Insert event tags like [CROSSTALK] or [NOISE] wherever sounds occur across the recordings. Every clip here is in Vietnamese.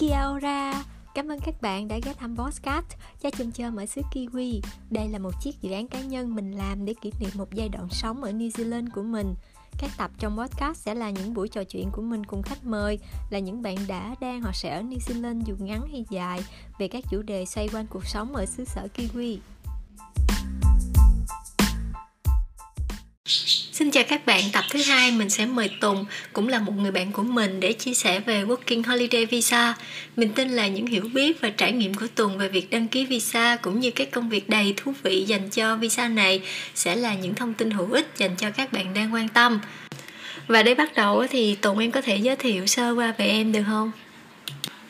Kia ora! Cảm ơn các bạn đã ghé thăm Bosscat, cha chum chơm ở xứ Kiwi. Đây là một chiếc dự án cá nhân mình làm để kỷ niệm một giai đoạn sống ở New Zealand của mình. Các tập trong podcast sẽ là những buổi trò chuyện của mình cùng khách mời, là những bạn đã, đang hoặc sẽ ở New Zealand dù ngắn hay dài, về các chủ đề xoay quanh cuộc sống ở xứ sở Kiwi. Xin chào các bạn, tập thứ hai mình sẽ mời Tùng, cũng là một người bạn của mình để chia sẻ về Working Holiday Visa. Mình tin là những hiểu biết và trải nghiệm của Tùng về việc đăng ký visa cũng như các công việc đầy thú vị dành cho visa này sẽ là những thông tin hữu ích dành cho các bạn đang quan tâm. Và để bắt đầu thì Tùng em có thể giới thiệu sơ qua về em được không?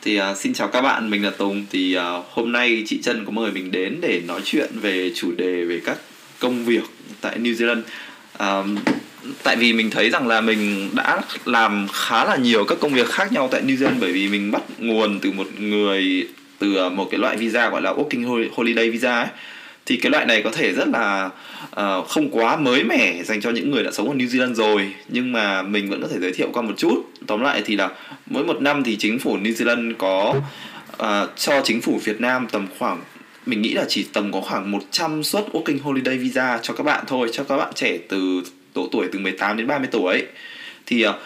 Thì uh, xin chào các bạn, mình là Tùng. Thì uh, hôm nay chị Trân có mời mình đến để nói chuyện về chủ đề về các công việc tại New Zealand um, tại vì mình thấy rằng là mình đã làm khá là nhiều các công việc khác nhau tại New Zealand bởi vì mình bắt nguồn từ một người từ ờ, một cái loại visa gọi là working holiday visa ấy. Thì cái loại này có thể rất là uh, không quá mới mẻ dành cho những người đã sống ở New Zealand rồi nhưng mà mình vẫn có thể giới thiệu qua một chút. Tóm lại thì là mỗi một năm thì chính phủ New Zealand có uh, cho chính phủ Việt Nam tầm khoảng mình nghĩ là chỉ tầm có khoảng 100 suất working holiday visa cho các bạn thôi, cho các bạn trẻ từ độ tuổi từ 18 đến 30 tuổi thì ờ,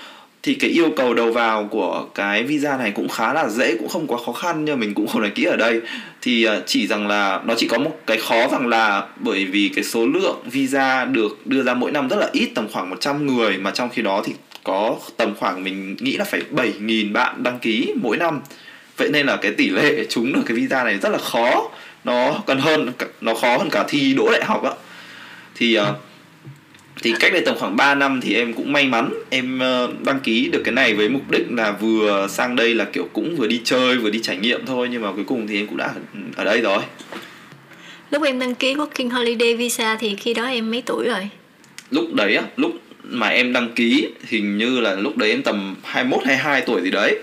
thì cái yêu cầu đầu vào của cái visa này cũng khá là dễ, cũng không quá khó khăn nhưng mình cũng không nói kỹ ở đây. Thì ờ, chỉ rằng là nó chỉ có một cái khó rằng là bởi vì cái số lượng visa được đưa ra mỗi năm rất là ít, tầm khoảng 100 người mà trong khi đó thì có tầm khoảng mình nghĩ là phải 7.000 bạn đăng ký mỗi năm. Vậy nên là cái tỷ lệ trúng được cái visa này rất là khó nó còn hơn nó khó hơn cả thi đỗ đại học á. Thì uh, thì cách đây tầm khoảng 3 năm thì em cũng may mắn em uh, đăng ký được cái này với mục đích là vừa sang đây là kiểu cũng vừa đi chơi vừa đi trải nghiệm thôi nhưng mà cuối cùng thì em cũng đã ở đây rồi. Lúc em đăng ký working holiday visa thì khi đó em mấy tuổi rồi? Lúc đấy á lúc mà em đăng ký hình như là lúc đấy em tầm 21 22 tuổi gì đấy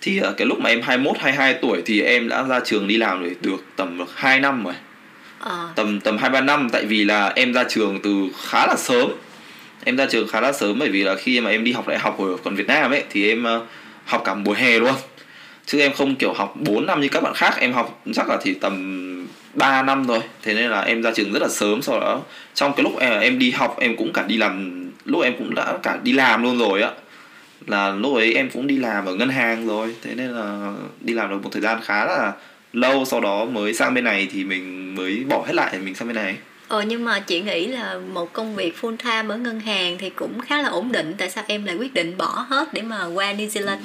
thì ở cái lúc mà em 21 22 tuổi thì em đã ra trường đi làm rồi được tầm 2 năm rồi. À. Tầm tầm 2 3 năm tại vì là em ra trường từ khá là sớm. Em ra trường khá là sớm bởi vì là khi mà em đi học đại học ở còn Việt Nam ấy thì em uh, học cả mùa hè luôn. Chứ em không kiểu học 4 năm như các bạn khác, em học chắc là thì tầm 3 năm rồi. Thế nên là em ra trường rất là sớm sau đó trong cái lúc em, em đi học em cũng cả đi làm lúc em cũng đã cả đi làm luôn rồi á là lúc ấy em cũng đi làm ở ngân hàng rồi thế nên là đi làm được một thời gian khá là lâu sau đó mới sang bên này thì mình mới bỏ hết lại mình sang bên này. Ờ nhưng mà chị nghĩ là một công việc full time ở ngân hàng thì cũng khá là ổn định Tại sao em lại quyết định bỏ hết để mà qua New Zealand?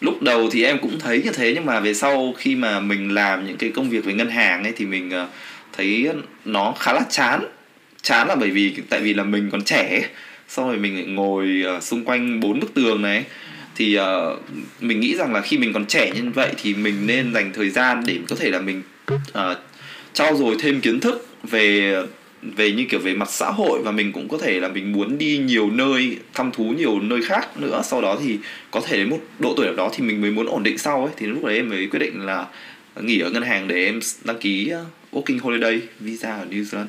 Lúc đầu thì em cũng thấy như thế nhưng mà về sau khi mà mình làm những cái công việc về ngân hàng ấy thì mình ờ, thấy nó khá là chán. Chán là bởi vì tại vì là mình còn trẻ xong rồi mình lại ngồi uh, xung quanh bốn bức tường này. Thì uh, mình nghĩ rằng là khi mình còn trẻ như vậy thì mình nên dành thời gian để có thể là mình uh, trau dồi thêm kiến thức về về như kiểu về mặt xã hội và mình cũng có thể là mình muốn đi nhiều nơi thăm thú nhiều nơi khác nữa. Sau đó thì có thể đến một độ tuổi nào đó thì mình mới muốn ổn định sau ấy. Thì lúc đấy em mới quyết định là nghỉ ở ngân hàng để em đăng ký working holiday visa ở New Zealand.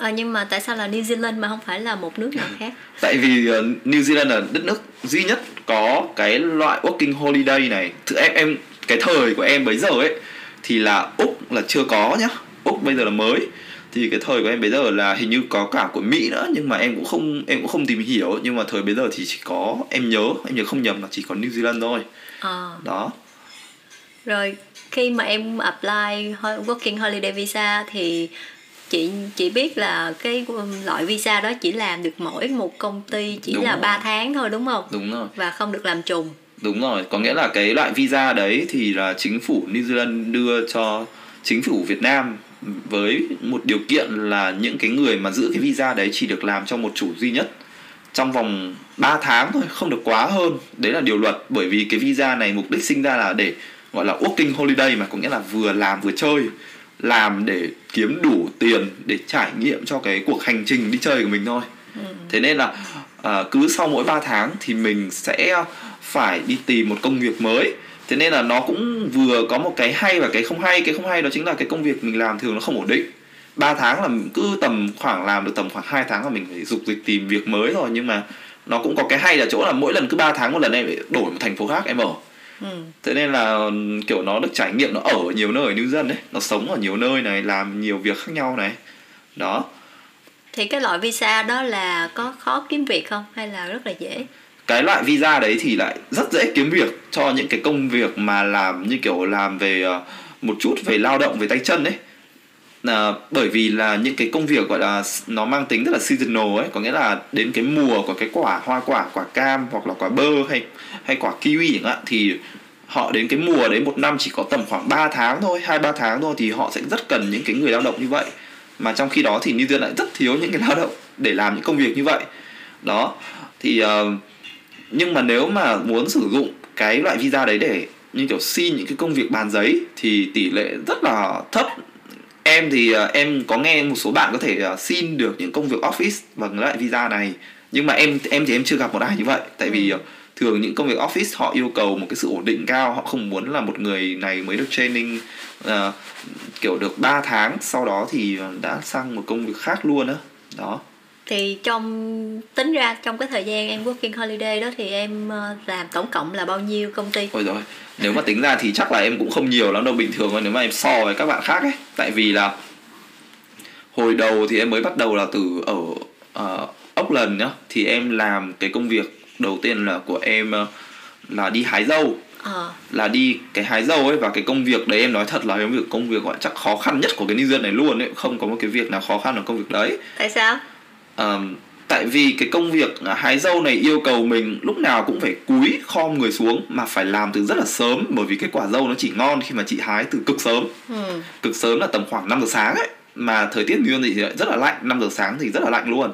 À, nhưng mà tại sao là New Zealand mà không phải là một nước nào khác? [LAUGHS] Tại vì uh, New Zealand là đất nước duy nhất có cái loại working holiday này. Thực em em cái thời của em bây giờ ấy thì là úc là chưa có nhá. úc bây giờ là mới. Thì cái thời của em bây giờ là hình như có cả của Mỹ nữa nhưng mà em cũng không em cũng không tìm hiểu nhưng mà thời bây giờ thì chỉ có em nhớ em nhớ không nhầm là chỉ có New Zealand thôi. À. Đó. Rồi khi mà em apply working holiday visa thì chị chị biết là cái loại visa đó chỉ làm được mỗi một công ty chỉ đúng là rồi. 3 tháng thôi đúng không? Đúng rồi. Và không được làm trùng. Đúng rồi, có nghĩa là cái loại visa đấy thì là chính phủ New Zealand đưa cho chính phủ Việt Nam với một điều kiện là những cái người mà giữ cái visa đấy chỉ được làm cho một chủ duy nhất trong vòng 3 tháng thôi, không được quá hơn. Đấy là điều luật bởi vì cái visa này mục đích sinh ra là để gọi là working holiday mà có nghĩa là vừa làm vừa chơi làm để kiếm đủ tiền để trải nghiệm cho cái cuộc hành trình đi chơi của mình thôi. Ừ. thế nên là à, cứ sau mỗi 3 tháng thì mình sẽ phải đi tìm một công việc mới. Thế nên là nó cũng vừa có một cái hay và cái không hay. Cái không hay đó chính là cái công việc mình làm thường nó không ổn định. 3 tháng là cứ tầm khoảng làm được tầm khoảng 2 tháng là mình phải dục dịch tìm việc mới rồi nhưng mà nó cũng có cái hay là chỗ là mỗi lần cứ 3 tháng một lần em phải đổi một thành phố khác em ở ừ. thế nên là kiểu nó được trải nghiệm nó ở nhiều nơi ở New Zealand đấy nó sống ở nhiều nơi này làm nhiều việc khác nhau này. Đó. Thì cái loại visa đó là có khó kiếm việc không? Hay là rất là dễ? Cái loại visa đấy thì lại rất dễ kiếm việc cho những cái công việc mà làm như kiểu làm về ờ, một chút về lao động về tay chân đấy là bởi vì là những cái công việc gọi là nó mang tính rất là seasonal ấy có nghĩa là đến cái mùa của cái quả hoa quả quả cam hoặc là quả bơ hay hay quả kiwi chẳng hạn thì họ đến cái mùa đấy một năm chỉ có tầm khoảng 3 tháng thôi hai ba tháng thôi thì họ sẽ rất cần những cái người lao động như vậy. Mà trong khi đó thì New Zealand lại rất thiếu những cái lao động để làm những công việc như vậy. Đó thì uh, nhưng mà nếu mà muốn sử dụng cái loại visa đấy để như kiểu xin những cái công việc bàn giấy thì tỷ lệ rất là thấp em thì uh, em có nghe một số bạn có thể uh, xin được những công việc office bằng loại visa này. Nhưng mà em em thì em chưa gặp một ai như vậy. Tại vì uh, thường những công việc office họ yêu cầu một cái sự ổn định cao. Họ không muốn là một người này mới được training uh, kiểu được 3 tháng sau đó thì đã sang một công việc khác luôn á. Đó thì trong tính ra trong cái thời gian em working holiday đó thì em ờ, làm tổng cộng là bao nhiêu công ty? Ôi rồi nếu mà tính ra thì chắc là em cũng không nhiều lắm đâu bình thường thôi nếu mà em so với các bạn khác ấy. Tại vì là hồi đầu thì em mới bắt đầu là từ ở uh, Auckland nhá thì em làm cái công việc đầu tiên là của em uh, là đi hái dâu. À. là đi cái hái dâu ấy và cái công việc đấy em nói thật là công việc công việc gọi chắc khó khăn nhất của cái New Zealand này luôn ấy không có một cái việc nào khó khăn ở công việc đấy. Tại sao um, tại vì cái công việc hái dâu này yêu cầu mình lúc nào cũng phải cúi khom người xuống mà phải làm từ rất là sớm bởi vì cái quả dâu nó chỉ ngon khi mà chị hái từ cực sớm. Ừ. cực sớm là tầm khoảng 5 giờ sáng ấy mà thời tiết New thì rất là lạnh 5 giờ sáng thì rất là lạnh luôn.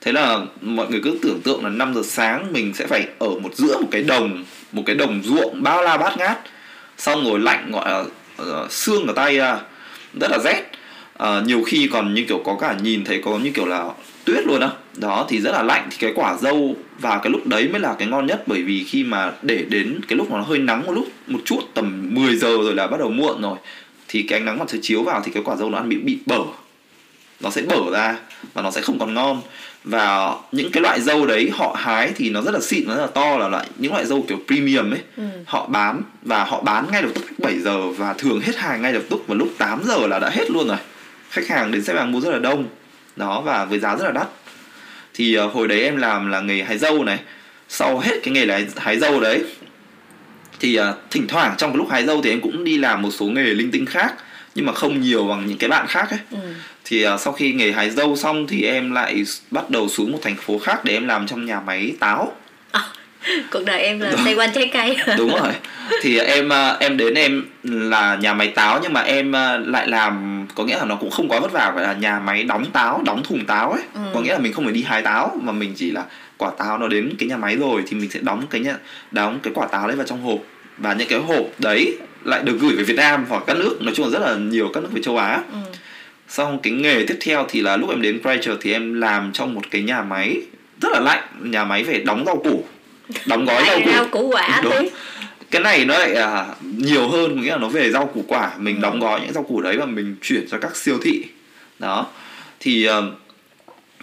Thế là mọi người cứ tưởng tượng là 5 giờ sáng mình sẽ phải ở một giữa một cái đồng một cái đồng ruộng bao la bát ngát xong rồi lạnh gọi là uh, xương ở tay ra rất là rét. Uh, nhiều khi còn như kiểu có cả nhìn thấy có như kiểu là tuyết luôn á. Đó thì rất là lạnh. Thì cái quả dâu và cái lúc đấy mới là cái ngon nhất. Bởi vì khi mà để đến cái lúc mà nó hơi nắng một lúc một chút tầm 10 giờ rồi là bắt đầu muộn rồi thì cái ánh nắng mặt trời chiếu vào thì cái quả dâu nó ăn bị bị bở. Nó sẽ bở ra và nó sẽ không còn ngon. Và những cái loại dâu đấy họ hái thì nó rất là xịn nó rất là to là loại những loại dâu kiểu premium ấy. Ừ. họ bán và họ bán ngay lập tức 7 giờ và thường hết hàng ngay lập tức và lúc 8 giờ là đã hết luôn rồi. Khách hàng đến xếp hàng mua rất là đông đó và với giá rất là đắt. Thì uh, hồi đấy em làm là nghề hái dâu này. Sau hết cái nghề là hái dâu đấy thì uh, thỉnh thoảng trong cái lúc hái dâu thì em cũng đi làm một số nghề linh tinh khác nhưng mà không nhiều bằng những cái bạn khác ấy. Ừ. thì uh, sau khi nghề hái dâu xong thì em lại bắt đầu xuống một thành phố khác để em làm trong nhà máy táo. À, [LAUGHS] cuộc đời em là xoay quanh trái cây. [LAUGHS] Đúng rồi. Thì em em đến em là nhà máy táo nhưng mà em lại làm có nghĩa là nó cũng không quá vất vả phải là nhà máy đóng táo đóng thùng táo ấy. Ừ. có nghĩa là mình không phải đi hái táo mà mình chỉ là quả táo nó đến cái nhà máy rồi thì mình sẽ đóng cái nhà, đóng cái quả táo đấy vào trong hộp. Và những cái hộp đấy lại được gửi về Việt Nam hoặc các nước nói chung là rất là nhiều các nước về châu Á. Ừ. xong cái nghề tiếp theo thì là lúc em đến Christchurch thì em làm trong một cái nhà máy rất là lạnh nhà máy về đóng rau củ đóng gói rau củ. rau củ quả Đúng. cái này nó lại à, nhiều hơn nghĩa là nó về rau củ quả. Mình ừ. đóng gói những rau củ đấy và mình chuyển cho các siêu thị. Đó. Thì uh,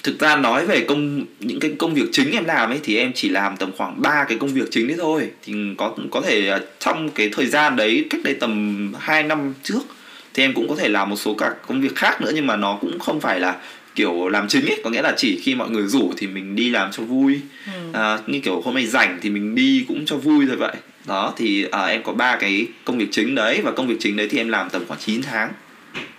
thực ra nói về công những cái công việc chính em làm ấy thì em chỉ làm tầm khoảng 3 cái công việc chính đấy thôi. Thì có có thể à, trong cái thời gian đấy cách đây tầm 2 năm trước thì em cũng có thể làm một số cả công việc khác nữa nhưng mà nó cũng không phải là kiểu làm chính ấy có nghĩa là chỉ khi mọi người rủ thì mình đi làm cho vui ừ. à, như kiểu hôm nay rảnh thì mình đi cũng cho vui thôi vậy đó thì à, em có ba cái công việc chính đấy và công việc chính đấy thì em làm tầm khoảng 9 tháng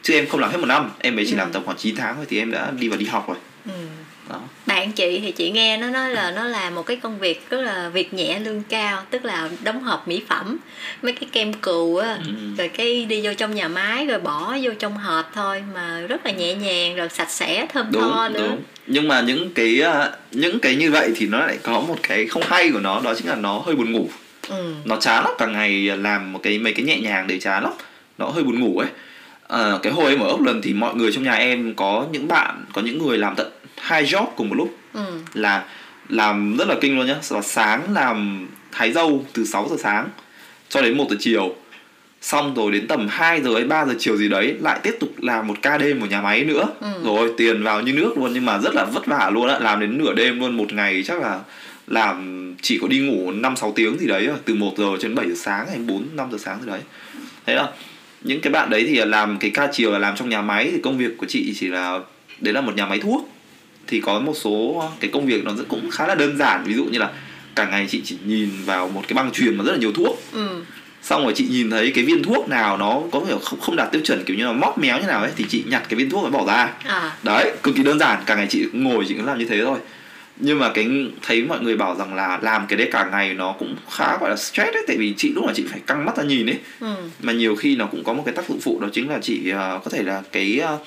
chứ em không làm hết một năm em mới chỉ ừ. làm tầm khoảng 9 tháng thôi thì em đã đi vào đi học rồi ừ. Đó bạn chị thì chị nghe nó nói là nó là một cái công việc rất là việc nhẹ lương cao tức là đóng hộp mỹ phẩm mấy cái kem cừu á ừ. rồi cái đi vô trong nhà máy rồi bỏ vô trong hộp thôi mà rất là nhẹ nhàng rồi sạch sẽ thơm đúng, tho nữa đúng. nhưng mà những cái à, những cái như vậy thì nó lại có một cái không hay của nó đó chính là nó hơi buồn ngủ ừ. nó chán lắm cả ngày làm một cái mấy cái nhẹ nhàng để chán lắm nó hơi buồn ngủ ấy à, cái hồi em ở Auckland thì mọi người trong nhà em có những bạn có những người làm tận hai job cùng một lúc. Ừ. là làm rất là kinh luôn nhá. Và sáng làm thái dâu từ 6 giờ sáng cho đến 1 giờ chiều. Xong rồi đến tầm 2 giờ hay 3 giờ chiều gì đấy lại tiếp tục làm một ca đêm ở nhà máy nữa. Ừ. rồi tiền vào như nước luôn nhưng mà rất là vất vả luôn á. Làm đến nửa đêm luôn một ngày chắc là làm chỉ có đi ngủ 5 6 tiếng gì đấy từ 1 giờ đến 7 giờ sáng hay 4 5 giờ sáng gì đấy. Thế là những cái bạn đấy thì làm cái ca chiều là làm trong nhà máy thì công việc của chị chỉ là đấy là một nhà máy thuốc thì có một số cái công việc nó cũng khá là đơn giản ví dụ như là cả ngày chị chỉ nhìn vào một cái băng truyền mà rất là nhiều thuốc ừ. xong rồi chị nhìn thấy cái viên thuốc nào nó có kiểu không không đạt tiêu chuẩn kiểu như là móc méo như nào ấy thì chị nhặt cái viên thuốc và bỏ ra à. đấy cực kỳ đơn giản cả ngày chị ngồi chị cứ làm như thế thôi nhưng mà cái thấy mọi người bảo rằng là làm cái đấy cả ngày nó cũng khá gọi là stress đấy tại vì chị lúc nào chị phải căng mắt ra nhìn ấy ừ. mà nhiều khi nó cũng có một cái tác dụng phụ đó chính là chị uh, có thể là cái uh,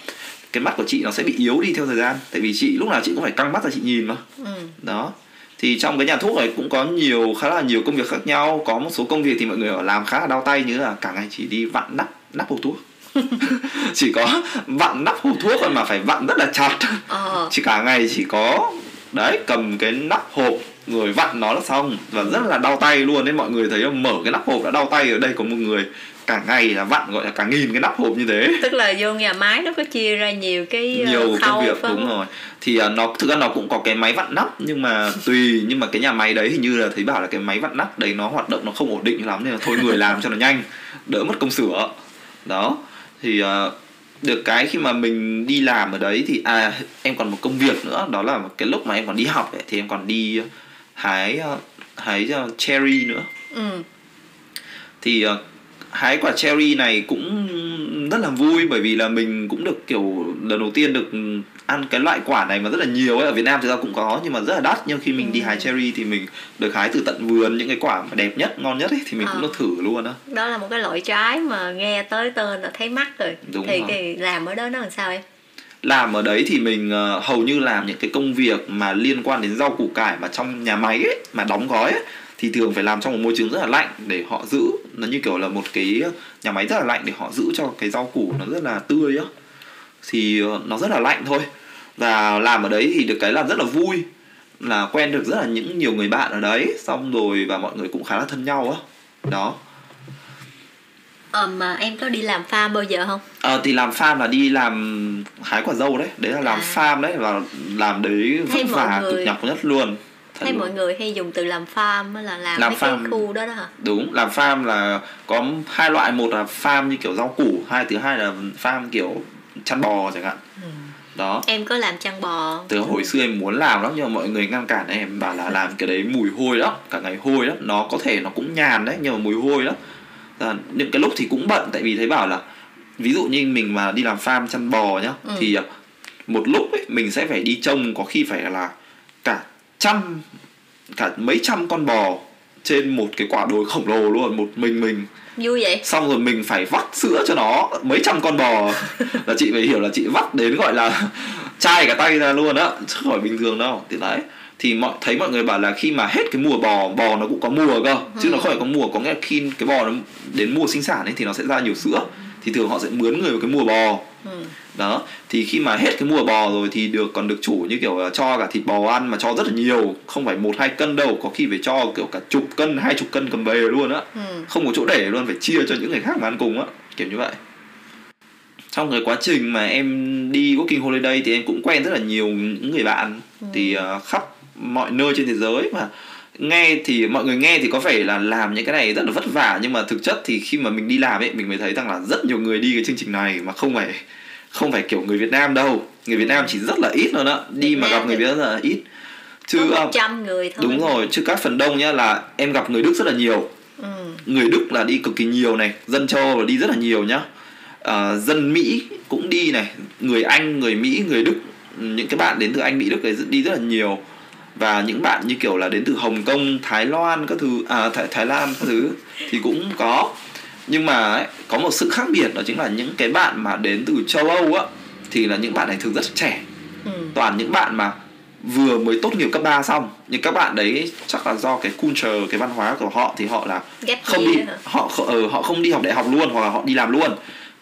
cái mắt của chị nó sẽ bị yếu đi theo thời gian. Tại vì chị lúc nào chị cũng phải căng mắt ra chị nhìn mà. Ừ. đó. Thì trong cái nhà thuốc này cũng có nhiều khá là nhiều công việc khác nhau. Có một số công việc thì mọi người làm khá là đau tay như là cả ngày chỉ đi vặn nắp nắp hộp thuốc. [LAUGHS] Chỉ có vặn nắp hộp thuốc thôi mà phải vặn rất là chặt. Ờ. chỉ cả ngày chỉ có đấy cầm cái nắp hộp rồi vặn nó là xong. Và rất là đau tay luôn. Đấy mọi người thấy không? Mở cái nắp hộp đã đau tay ở đây có một người cả ngày là vặn gọi là cả nghìn cái nắp hộp như thế. Tức là vô nhà máy nó có chia ra nhiều cái ờ, nhiều công việc đúng rồi. Thì à, nó thực ra nó cũng có cái máy vặn nắp nhưng mà tùy nhưng mà cái nhà máy đấy hình như là thấy bảo là cái máy vặn nắp đấy nó hoạt động nó không ổn định lắm nên là thôi người làm cho nó nhanh đỡ mất công sửa. Đó thì à, được cái khi mà mình đi làm ở đấy thì à em còn một công việc nữa đó là cái lúc mà em còn đi học ấy, thì em còn đi hái hái cherry nữa. Ừ. thì ờ, hái quả cherry này cũng rất là vui bởi vì là mình cũng được kiểu lần đầu tiên được ăn cái loại quả này mà rất là nhiều ấy. Ở Việt Nam thì ra cũng có nhưng mà rất là đắt. Nhưng khi mình đi Ừ. hái cherry thì mình được hái từ tận vườn. Những cái quả mà đẹp nhất ngon nhất ấy thì mình cũng Ờ. được thử luôn á. Đó là một cái loại trái mà nghe tới tên là thấy mắt rồi. Đúng thì rồi. cái làm ở đó nó làm sao em? Làm ở đấy thì mình ờ, hầu như làm những cái công việc mà liên quan đến rau củ cải mà trong nhà máy ấy mà đóng gói ấy thì thường phải làm trong một môi trường rất là lạnh để họ giữ. Nó như kiểu là một cái nhà máy rất là lạnh để họ giữ cho cái rau củ nó rất là tươi á. Thì ờ, nó rất là lạnh thôi. Và làm ở đấy thì được cái làm rất là vui là quen được rất là những nhiều người bạn ở đấy. Xong rồi và mọi người cũng khá là thân nhau á. Đó. Ờ, mà em có đi làm farm bao giờ không? Ờ thì làm farm là đi làm hái quả dâu đấy. Đấy là làm À. farm đấy Và làm đấy vất vả người- cực nhọc nhất luôn thấy luôn. mọi người hay dùng từ làm farm á là làm, Làm mấy cái farm. khu đó đó hả Đúng, làm farm là có hai loại Một là farm như kiểu rau củ Hai thứ hai là farm kiểu chăn bò chẳng hạn Ừ. Đó em có làm chăn bò từ hồi xưa em muốn làm lắm nhưng mà mọi người ngăn cản em bảo là [LAUGHS] làm cái đấy mùi hôi lắm cả ngày hôi lắm nó có thể nó cũng nhàn đấy nhưng mà mùi hôi lắm à, những cái lúc thì cũng bận tại vì thấy bảo là ví dụ như mình mà đi làm farm chăn bò nhá Ừ. thì à, một lúc ấy mình sẽ phải đi trông có khi phải là cả trăm cả mấy trăm con bò trên một cái quả đồi khổng lồ luôn một mình mình. Vui vậy. Xong rồi mình phải vắt sữa cho nó mấy trăm con bò. [LAUGHS] Là chị phải hiểu là chị vắt đến gọi là [LAUGHS] chai cả tay ra luôn á chứ phải bình thường đâu. Thì đấy thì mọi thấy mọi người bảo là khi mà hết cái mùa bò bò nó cũng có mùa cơ chứ nó không phải có mùa có nghĩa là khi cái bò nó đến mùa sinh sản ấy thì nó sẽ ra nhiều sữa. Thì thường họ sẽ mướn người vào cái mùa bò ừ. đó thì khi mà hết cái mùa bò rồi thì được còn được chủ như kiểu là cho cả thịt bò ăn mà cho rất là nhiều không phải một hai cân đâu có khi phải cho kiểu cả chục cân hai chục cân cầm về luôn á Ừ. không có chỗ để luôn phải chia cho những người khác mà ăn cùng á kiểu như vậy trong cái quá trình mà em đi working holiday thì em cũng quen rất là nhiều những người bạn thì uh, khắp mọi nơi trên thế giới mà nghe thì mọi người nghe thì có vẻ là làm những cái này rất là vất vả nhưng mà thực chất thì khi mà mình đi làm ấy mình mới thấy rằng là rất nhiều người đi cái chương trình này mà không phải không phải kiểu người Việt Nam đâu. Người Việt Nam chỉ rất là ít luôn á đi Việt mà Nam gặp người Việt rất là ít. Chứ ờ, trăm người thôi. đúng rồi chứ các phần đông nhá là em gặp người Đức rất là nhiều. Ừ. người Đức là đi cực kỳ nhiều này dân châu Âu là đi rất là nhiều nhá. À, dân Mỹ cũng đi này người Anh người Mỹ người Đức những cái bạn đến từ Anh Mỹ Đức này đi rất là nhiều và những bạn như kiểu là đến từ Hồng Kông Thái Loan các thứ à Thái, Thái Lan các thứ thì cũng có. Nhưng mà ấy, có một sự khác biệt đó chính là những cái bạn mà đến từ châu Âu á thì là những bạn này thường rất trẻ. Ừ. toàn những bạn mà vừa mới tốt nghiệp cấp 3 xong nhưng các bạn đấy chắc là do cái culture cái văn hóa của họ thì họ là Gap không đi hả? họ ờ, họ không đi học đại học luôn hoặc là họ đi làm luôn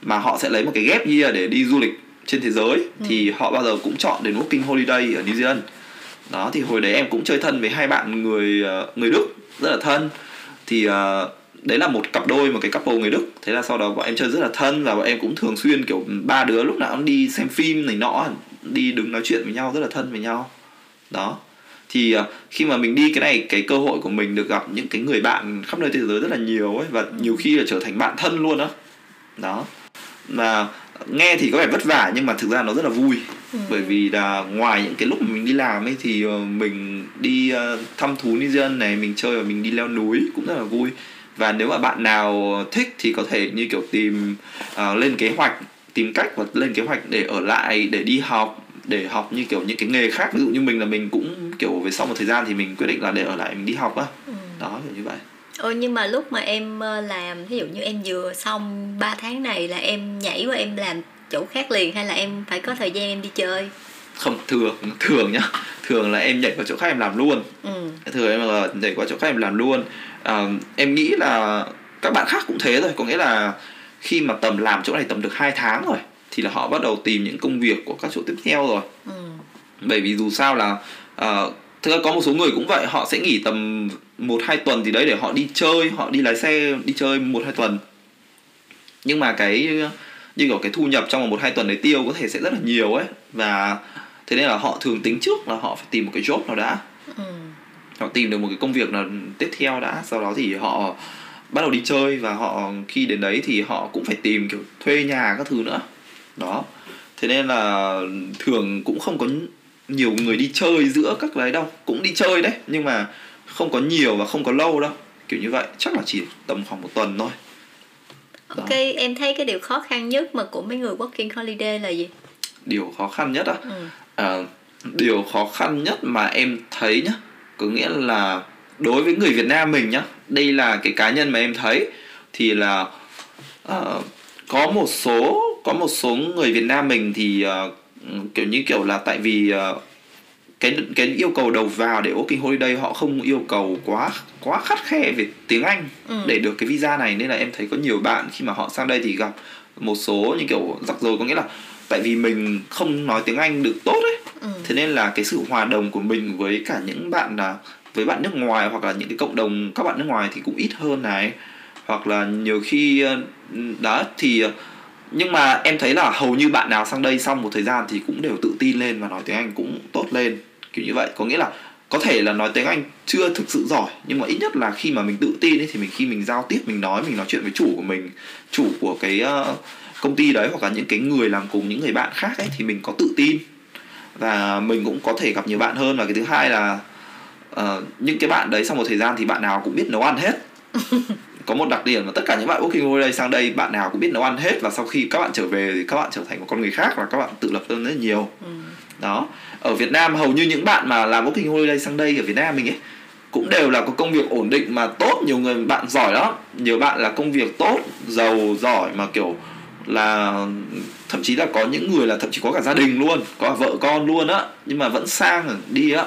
mà họ sẽ lấy một cái gap year để đi du lịch trên thế giới. Thì họ bao giờ cũng chọn đến working holiday ở New Zealand đó thì hồi đấy em cũng chơi thân với hai bạn người ờ, người Đức rất là thân. Thì uh, đấy là một cặp đôi một cái couple người Đức. Thế là sau đó bọn em chơi rất là thân và bọn em cũng thường xuyên kiểu ba đứa lúc nào cũng đi xem phim này nọ đi đứng nói chuyện với nhau rất là thân với nhau. Đó. Thì uh, khi mà mình đi cái này cái cơ hội của mình được gặp những cái người bạn khắp nơi thế giới rất là nhiều ấy và nhiều khi là trở thành bạn thân luôn đó đó. Mà nghe thì có vẻ vất vả nhưng mà thực ra nó rất là vui ừ. bởi vì là ngoài những cái lúc mà mình đi làm ấy thì uh, mình đi uh, thăm thú New Zealand này mình chơi và mình đi leo núi cũng rất là vui và nếu mà bạn nào thích thì có thể như kiểu tìm uh, lên kế hoạch tìm cách và lên kế hoạch để ở lại để đi học để học như kiểu những cái nghề khác ví dụ như mình là mình cũng kiểu về sau một thời gian thì mình quyết định là để ở lại mình đi học á ừ. đó kiểu như vậy Ồ nhưng mà lúc mà em ờ, làm ví dụ như em vừa xong 3 tháng này là em nhảy qua em làm chỗ khác liền hay là em phải có thời gian em đi chơi? Không thường thường nhá. Thường là em nhảy vào chỗ khác em làm luôn. Ừ. thường em là nhảy qua chỗ khác em làm luôn. À, em nghĩ là các bạn khác cũng thế rồi có nghĩa là khi mà tầm làm chỗ này tầm được 2 tháng rồi thì là họ bắt đầu tìm những công việc của các chỗ tiếp theo rồi. Ừ. bởi vì dù sao là uh, thực ra có một số người cũng vậy. Họ sẽ nghỉ tầm một hai tuần gì đấy để họ đi chơi họ đi lái xe đi chơi một hai tuần. Nhưng mà cái như kiểu cái thu nhập trong một hai tuần đấy tiêu có thể sẽ rất là nhiều ấy. Và thế nên là họ thường tính trước là họ phải tìm một cái job nào đã. Ừ. họ tìm được một cái công việc nào tiếp theo đã sau đó thì họ bắt đầu đi chơi và họ khi đến đấy thì họ cũng phải tìm kiểu thuê nhà các thứ nữa. Đó. Thế nên là thường cũng không có nhiều người đi chơi giữa các đấy đâu. Cũng đi chơi đấy nhưng mà không có nhiều và không có lâu đâu. Kiểu như vậy. Chắc là chỉ tầm khoảng một tuần thôi Đó. ok em thấy cái điều khó khăn nhất mà của mấy người working holiday là gì điều khó khăn nhất á ừ. à, điều khó khăn nhất mà em thấy nhá có nghĩa là đối với người Việt Nam mình nhá đây là cái cá nhân mà em thấy thì là uh, có một số có một số người Việt Nam mình thì uh, kiểu như kiểu là tại vì uh, cái cái yêu cầu đầu vào để working holiday họ không yêu cầu quá quá khắt khe về tiếng Anh ừ. để được cái visa này. Nên là em thấy có nhiều bạn khi mà họ sang đây thì gặp một số như kiểu rắc rối. Có nghĩa là tại vì mình không nói tiếng Anh được tốt ấy. Ừ. thế nên là cái sự hòa đồng của mình với cả những bạn là với bạn nước ngoài hoặc là những cái cộng đồng các bạn nước ngoài thì cũng ít hơn này. Hoặc là nhiều khi ờ, đó thì nhưng mà em thấy là hầu như bạn nào sang đây xong một thời gian thì cũng đều tự tin lên và nói tiếng Anh cũng tốt lên kiểu như vậy. Có nghĩa là có thể là nói tiếng Anh chưa thực sự giỏi nhưng mà ít nhất là khi mà mình tự tin ấy thì mình khi mình giao tiếp mình nói mình nói chuyện với chủ của mình chủ của cái uh, công ty đấy hoặc là những cái người làm cùng những người bạn khác ấy thì mình có tự tin. Và mình cũng có thể gặp nhiều bạn hơn. Và cái thứ hai là uh, những cái bạn đấy sau một thời gian thì bạn nào cũng biết nấu ăn hết. [LAUGHS] Có một đặc điểm là tất cả những bạn working holiday sang đây bạn nào cũng biết nấu ăn hết. Và sau khi các bạn trở về thì các bạn trở thành một con người khác và các bạn tự lập hơn rất nhiều. Ừ. đó ở Việt Nam hầu như những bạn mà làm working holiday sang đây ở Việt Nam mình ấy cũng đều là có công việc ổn định mà tốt nhiều người bạn giỏi lắm. Nhiều bạn là công việc tốt giàu giỏi mà kiểu là thậm chí là có những người là thậm chí có cả gia đình luôn có cả vợ con luôn á nhưng mà vẫn sang đi á.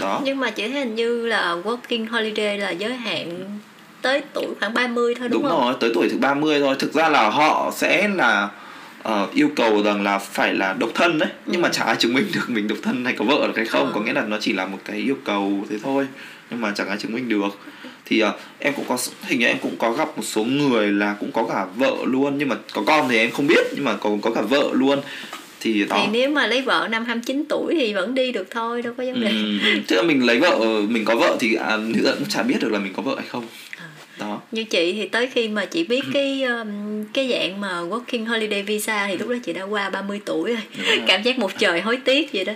Đó. Nhưng mà chỉ hình như là working holiday là giới hạn tới tuổi khoảng 30 thôi đúng, đúng không? rồi tới tuổi thứ 30 thôi. Thực ra là họ sẽ là uh, yêu cầu rằng là phải là độc thân đấy. Ừ. nhưng mà chả ai chứng minh được mình độc thân hay có vợ được hay không. Ừ. có nghĩa là nó chỉ là một cái yêu cầu thế thôi. Nhưng mà chẳng ai chứng minh được. Thì uh, em cũng có hình như em cũng có gặp một số người là cũng có cả vợ luôn. Nhưng mà có con thì em không biết nhưng mà có có cả vợ luôn. Thì đó. Thì nếu mà lấy vợ năm 29 tuổi thì vẫn đi được thôi đâu có vấn đề. Ừ, tức là mình lấy vợ mình có vợ thì à, nữ cũng chả biết được là mình có vợ hay không đó như chị thì tới khi mà chị biết cái um, cái dạng mà working holiday visa thì lúc đó chị đã qua 30 tuổi rồi, cảm giác một trời hối tiếc vậy đó.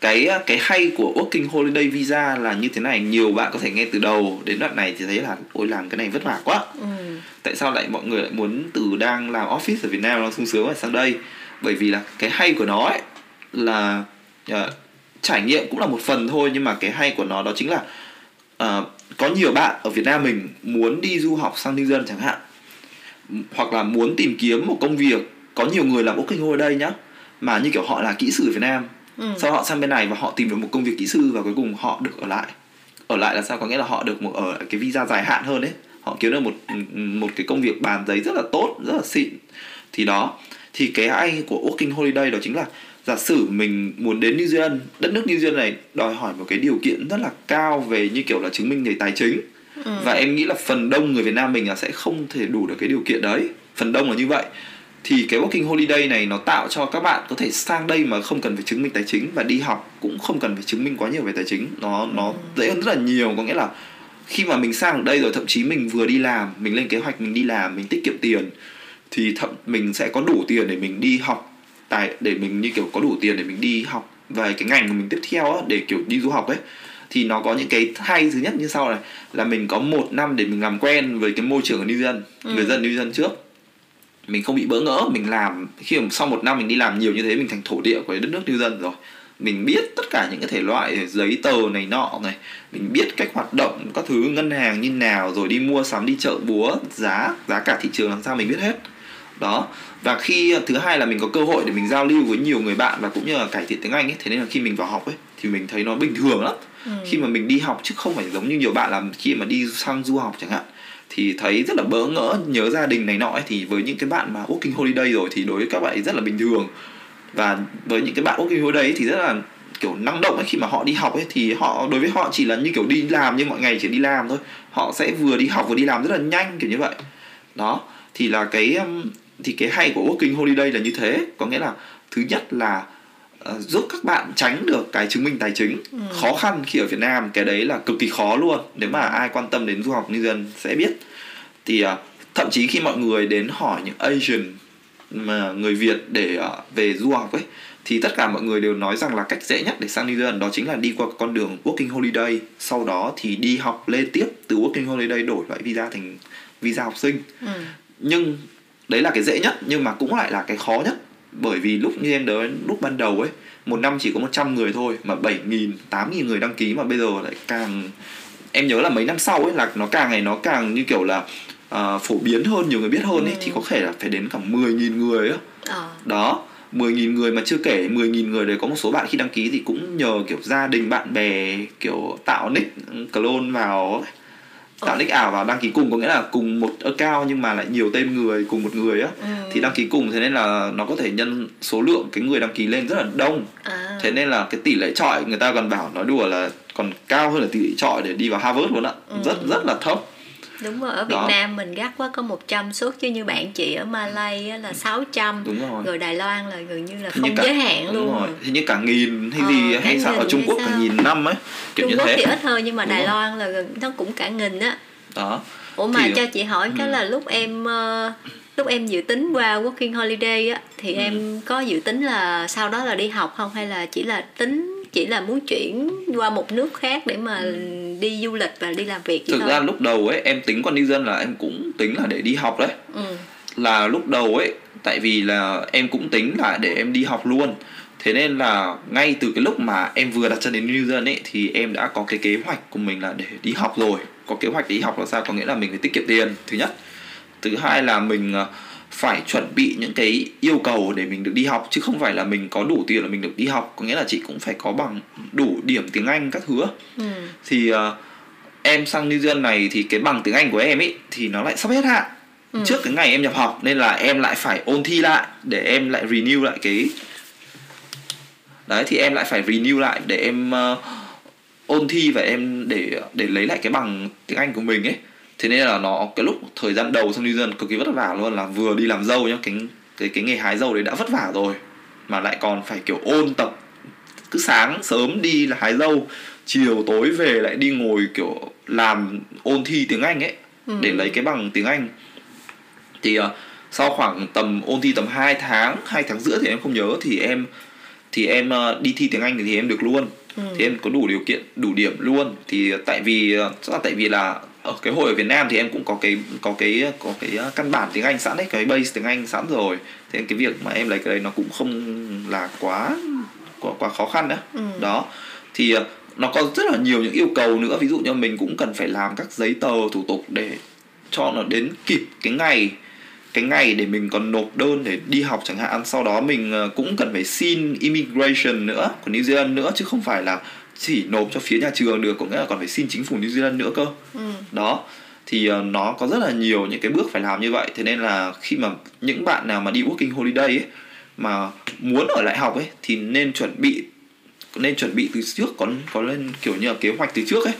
Cái cái hay của working holiday visa là như thế này nhiều bạn có thể nghe từ đầu đến đoạn này thì thấy là ôi làm cái này vất vả quá. Ừ. tại sao lại mọi người lại muốn từ đang làm office ở Việt Nam nó sung sướng phải sang đây? Bởi vì là cái hay của nó ấy là uh, trải nghiệm cũng là một phần thôi nhưng mà cái hay của nó đó chính là uh, có nhiều bạn ở Việt Nam mình muốn đi du học sang New Zealand chẳng hạn. Hoặc là muốn tìm kiếm một công việc. Có nhiều người làm working ở đây nhá mà như kiểu họ là kỹ sư ở Việt Nam. Ừ. sau họ sang bên này và họ tìm được một công việc kỹ sư và cuối cùng họ được ở lại. Ở lại là sao? Có nghĩa là họ được một ở cái visa dài hạn hơn đấy. Họ kiếm được một một cái công việc bàn giấy rất là tốt rất là xịn. Thì đó. Thì cái hay của working holiday đó chính là giả sử mình muốn đến New Zealand đất nước New Zealand này đòi hỏi một cái điều kiện rất là cao về như kiểu là chứng minh về tài chính. Ừ. và em nghĩ là phần đông người Việt Nam mình là sẽ không thể đủ được cái điều kiện đấy. Phần đông là như vậy. Thì cái working holiday này nó tạo cho các bạn có thể sang đây mà không cần phải chứng minh tài chính và đi học cũng không cần phải chứng minh quá nhiều về tài chính. Nó nó Ừ. dễ hơn rất là nhiều. Có nghĩa là khi mà mình sang ở đây rồi thậm chí mình vừa đi làm mình lên kế hoạch mình đi làm mình tiết kiệm tiền thì thậm mình sẽ có đủ tiền để mình đi học tài để mình như kiểu có đủ tiền để mình đi học về cái ngành của mình tiếp theo á, để kiểu đi du học ấy thì nó có những cái hay thứ nhất như sau này là mình có một năm để mình làm quen với cái môi trường của New Zealand Ừ. người dân New Zealand trước mình không bị bỡ ngỡ mình làm khi mà sau một năm mình đi làm nhiều như thế mình thành thổ địa của đất nước New Zealand rồi mình biết tất cả những cái thể loại giấy tờ này nọ này mình biết cách hoạt động các thứ ngân hàng như nào rồi đi mua sắm đi chợ búa giá giá cả thị trường làm sao mình biết hết đó và khi thứ hai là mình có cơ hội để mình giao lưu với nhiều người bạn và cũng như là cải thiện tiếng Anh ấy thế nên là khi mình vào học ấy thì mình thấy nó bình thường lắm. Ừ. khi mà mình đi học chứ không phải giống như nhiều bạn làm khi mà đi sang du học chẳng hạn thì thấy rất là bỡ ngỡ nhớ gia đình này nọ ấy thì với những cái bạn mà working holiday rồi thì đối với các bạn ấy rất là bình thường. Và với những cái bạn working holiday ấy thì rất là kiểu năng động ấy khi mà họ đi học ấy thì họ đối với họ chỉ là như kiểu đi làm như mọi ngày chỉ đi làm thôi. Họ sẽ vừa đi học vừa đi làm rất là nhanh kiểu như vậy. Đó thì là cái thì cái hay của working holiday là như thế. Có nghĩa là thứ nhất là ờ, giúp các bạn tránh được cái chứng minh tài chính Ừ. khó khăn khi ở Việt Nam. Cái đấy là cực kỳ khó luôn. Nếu mà ai quan tâm đến du học New Zealand sẽ biết. Thì ờ, thậm chí khi mọi người đến hỏi những Asian mà người Việt để ờ, về du học ấy thì tất cả mọi người đều nói rằng là cách dễ nhất để sang New Zealand đó chính là đi qua con đường working holiday. Sau đó thì đi học lên tiếp từ working holiday đổi loại visa thành visa học sinh. Ừ. nhưng đấy là cái dễ nhất nhưng mà cũng lại là cái khó nhất bởi vì lúc như em nói lúc ban đầu ấy một năm chỉ có 100 người thôi mà 7.000, 8.000 người đăng ký mà bây giờ lại càng em nhớ là mấy năm sau ấy là nó càng ngày nó càng như kiểu là à, phổ biến hơn nhiều người biết hơn ấy Ừ. thì có thể là phải đến cả 10.000 người á Ờ. đó 10.000 người mà chưa kể 10.000 người đấy có một số bạn khi đăng ký thì cũng nhờ kiểu gia đình bạn bè kiểu tạo nick clone vào ấy. Tạo Ờ. nick ảo vào đăng ký cùng có nghĩa là cùng một account nhưng mà lại nhiều tên người cùng một người á Ừ. thì đăng ký cùng thế nên là nó có thể nhân số lượng cái người đăng ký lên rất là đông À. thế nên là cái tỷ lệ chọi người ta còn bảo nói đùa là còn cao hơn là tỷ lệ chọi để đi vào Harvard luôn ạ Ừ. rất rất là thấp Đúng rồi, ở Việt Đó. Nam mình gắt quá có 100 suất chứ như bạn chị ở Malay là 600 đúng rồi Rồi Đài Loan là gần như là như không cả- giới hạn đúng luôn rồi hình như cả nghìn hay Ờ, gì cả hay sao ở Trung Quốc cả sao? nghìn năm ấy kiểu Trung như Quốc thế thì ít hơn nhưng mà Đúng Đài rồi. Loan là gần nó cũng cả nghìn á đó Ủa mà Thì- cho chị hỏi cái Ừ. là lúc em ờ, lúc em dự tính qua working holiday á thì Ừ. em có dự tính là sau đó là đi học không hay là chỉ là tính chỉ là muốn chuyển qua một nước khác để mà đi du lịch và đi làm việc Ừ. thực thôi. ra lúc đầu ấy em tính qua New Zealand là em cũng tính là để đi học đấy ừ. là lúc đầu ấy tại vì là em cũng tính là để em đi học luôn thế nên là ngay từ cái lúc mà em vừa đặt chân đến New Zealand ấy thì em đã có cái kế hoạch của mình là để đi học rồi có kế hoạch để đi học là sao có nghĩa là mình phải tiết kiệm tiền thứ nhất thứ hai là mình ờ, phải chuẩn bị những cái yêu cầu để mình được đi học chứ không phải là mình có đủ tiền là mình được đi học có nghĩa là chị cũng phải có bằng đủ điểm tiếng Anh các thứ Ừ. thì ờ, em sang New Zealand này thì cái bằng tiếng Anh của em ấy thì nó lại sắp hết hạn Ừ. trước cái ngày em nhập học nên là em lại phải ôn thi lại để em lại renew lại cái đấy thì em lại phải renew lại để em ờ, ôn thi và em để để lấy lại cái bằng tiếng Anh của mình ấy thế nên là nó cái lúc thời gian đầu sang New Zealand cực kỳ vất vả luôn là vừa đi làm dâu nhá cái cái cái nghề hái dâu đấy đã vất vả rồi mà lại còn phải kiểu ôn tập cứ sáng sớm đi là hái dâu chiều tối về lại đi ngồi kiểu làm ôn thi tiếng Anh ấy Ừ. để lấy cái bằng tiếng Anh thì ờ, sau khoảng tầm ôn thi tầm 2 tháng 2 tháng rưỡi thì em không nhớ thì em thì em ờ, đi thi tiếng Anh thì em được luôn Ừ. thì em có đủ điều kiện đủ điểm luôn thì tại vì ờ, chắc là tại vì là ở cái hồi ở Việt Nam thì em cũng có cái có cái có cái ờ, căn bản tiếng Anh sẵn đấy cái base tiếng Anh sẵn rồi. Thế cái việc mà em lấy cái đấy nó cũng không là quá quá, quá khó khăn nữa Ừ. đó. Thì ờ, nó có rất là nhiều những yêu cầu nữa. Ví dụ như mình cũng cần phải làm các giấy tờ thủ tục để cho nó đến kịp cái ngày cái ngày để mình còn nộp đơn để đi học chẳng hạn. Sau đó mình ờ, cũng cần phải xin immigration nữa của New Zealand nữa chứ không phải là chỉ nộp cho phía nhà trường được có nghĩa là còn phải xin chính phủ New Zealand nữa cơ. Ừ. đó thì ờ, nó có rất là nhiều những cái bước phải làm như vậy. Thế nên là khi mà những bạn nào mà đi working holiday ấy mà muốn ở lại học ấy thì nên chuẩn bị nên chuẩn bị từ trước có có lên kiểu như là kế hoạch từ trước ấy.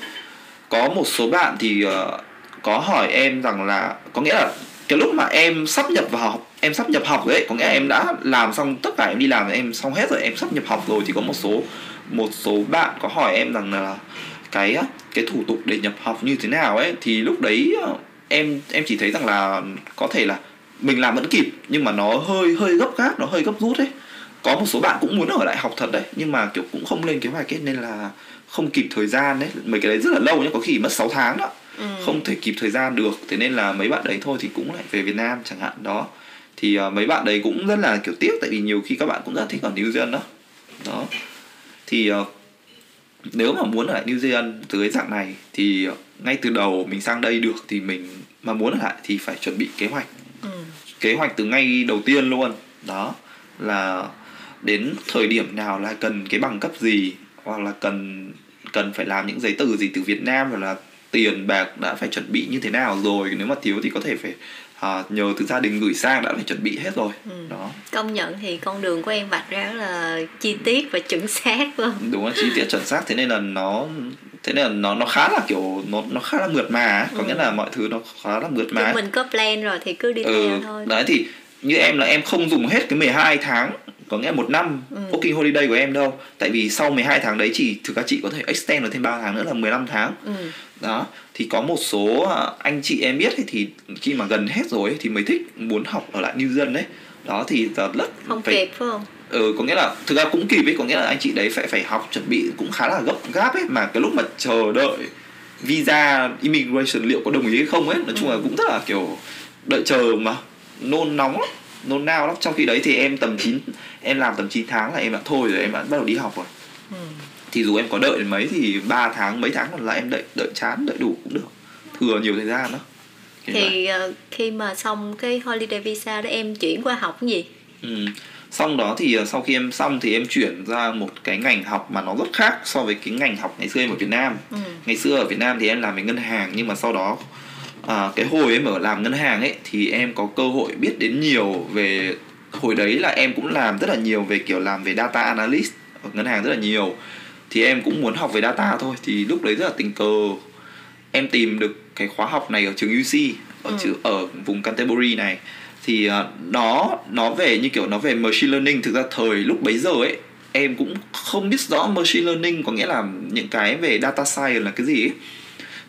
Có một số bạn thì ờ, có hỏi em rằng là có nghĩa là cái lúc mà em sắp nhập vào học em sắp nhập học ấy có nghĩa là em đã làm xong tất cả em đi làm em xong hết rồi em sắp nhập học rồi thì có một số một số bạn có hỏi em rằng là cái cái thủ tục để nhập học như thế nào ấy thì lúc đấy ờ, em em chỉ thấy rằng là có thể là mình làm vẫn kịp nhưng mà nó hơi hơi gấp gáp nó hơi gấp rút ấy. Có một số bạn cũng muốn ở lại học thật đấy nhưng mà kiểu cũng không lên kế hoạch ấy nên là không kịp thời gian đấy mấy cái đấy rất là lâu nhá có khi mất 6 tháng đó. Ừ. không thể kịp thời gian được thế nên là mấy bạn đấy thôi thì cũng lại về Việt Nam chẳng hạn đó. Thì uh, mấy bạn đấy cũng rất là kiểu tiếc tại vì nhiều khi các bạn cũng rất thích ở New Zealand đó. Đó thì uh, nếu mà muốn ở lại New Zealand dưới dạng này thì uh, ngay từ đầu mình sang đây được thì mình mà muốn ở lại thì phải chuẩn bị kế hoạch. Ừ. kế hoạch từ ngay đầu tiên luôn. Đó là đến thời điểm nào là cần cái bằng cấp gì hoặc là cần cần phải làm những giấy tờ gì từ Việt Nam hoặc là tiền bạc đã phải chuẩn bị như thế nào rồi. Nếu mà thiếu thì có thể phải à, nhờ từ gia đình gửi sang đã phải chuẩn bị hết rồi. Ừ. đó. Công nhận thì con đường của em vạch ra là chi tiết và chuẩn xác luôn đúng là chi tiết chuẩn xác. Thế nên là nó thế nên là nó nó khá là kiểu nó nó khá là mượt mà. Có ừ. nghĩa là mọi thứ nó khá là mượt mà. Mình có plan rồi thì cứ đi ừ, theo thôi. Đấy thì như em là em không dùng hết cái 12 tháng có nghĩa một năm ừ. working holiday của em đâu tại vì sau 12 tháng đấy chỉ thực ra chị có thể extend được thêm 3 tháng nữa là 15 tháng ừ. đó thì có một số à, anh chị em biết ấy, thì khi mà gần hết rồi ấy, thì mới thích muốn học ở lại New Zealand đấy đó thì rất không phải, kịp phải không ừ có nghĩa là thực ra cũng kịp ấy có nghĩa là anh chị đấy phải phải học chuẩn bị cũng khá là gấp gáp ấy mà cái lúc mà chờ đợi visa immigration liệu có đồng ý hay không ấy nói chung là ừ. cũng rất là kiểu đợi chờ mà nôn nóng lắm nôn nao lắm. Trong khi đấy thì em tầm 9 em làm tầm 9 tháng là em đã thôi rồi em đã bắt đầu đi học rồi. Ừ. thì dù em có đợi mấy thì 3 tháng mấy tháng còn lại em đợi đợi chán đợi đủ cũng được. Thừa nhiều thời gian đó. Thì uh, khi mà xong cái holiday visa đó em chuyển qua học cái gì? Ừ. xong đó thì uh, sau khi em xong thì em chuyển ra một cái ngành học mà nó rất khác so với cái ngành học ngày xưa em ở Việt Nam. Ừ. ngày xưa ở Việt Nam thì em làm về ngân hàng nhưng mà sau đó à, cái hồi em ở làm ngân hàng ấy thì em có cơ hội biết đến nhiều về hồi đấy là em cũng làm rất là nhiều về kiểu làm về data analyst ở ngân hàng rất là nhiều. Thì em cũng muốn học về data thôi thì lúc đấy rất là tình cờ. Em tìm được cái khóa học này ở trường UC ở ừ. ở vùng Canterbury này. Thì uh, nó nó về như kiểu nó về machine learning. Thực ra thời lúc bấy giờ ấy em cũng không biết rõ machine learning có nghĩa là những cái về data science là cái gì ấy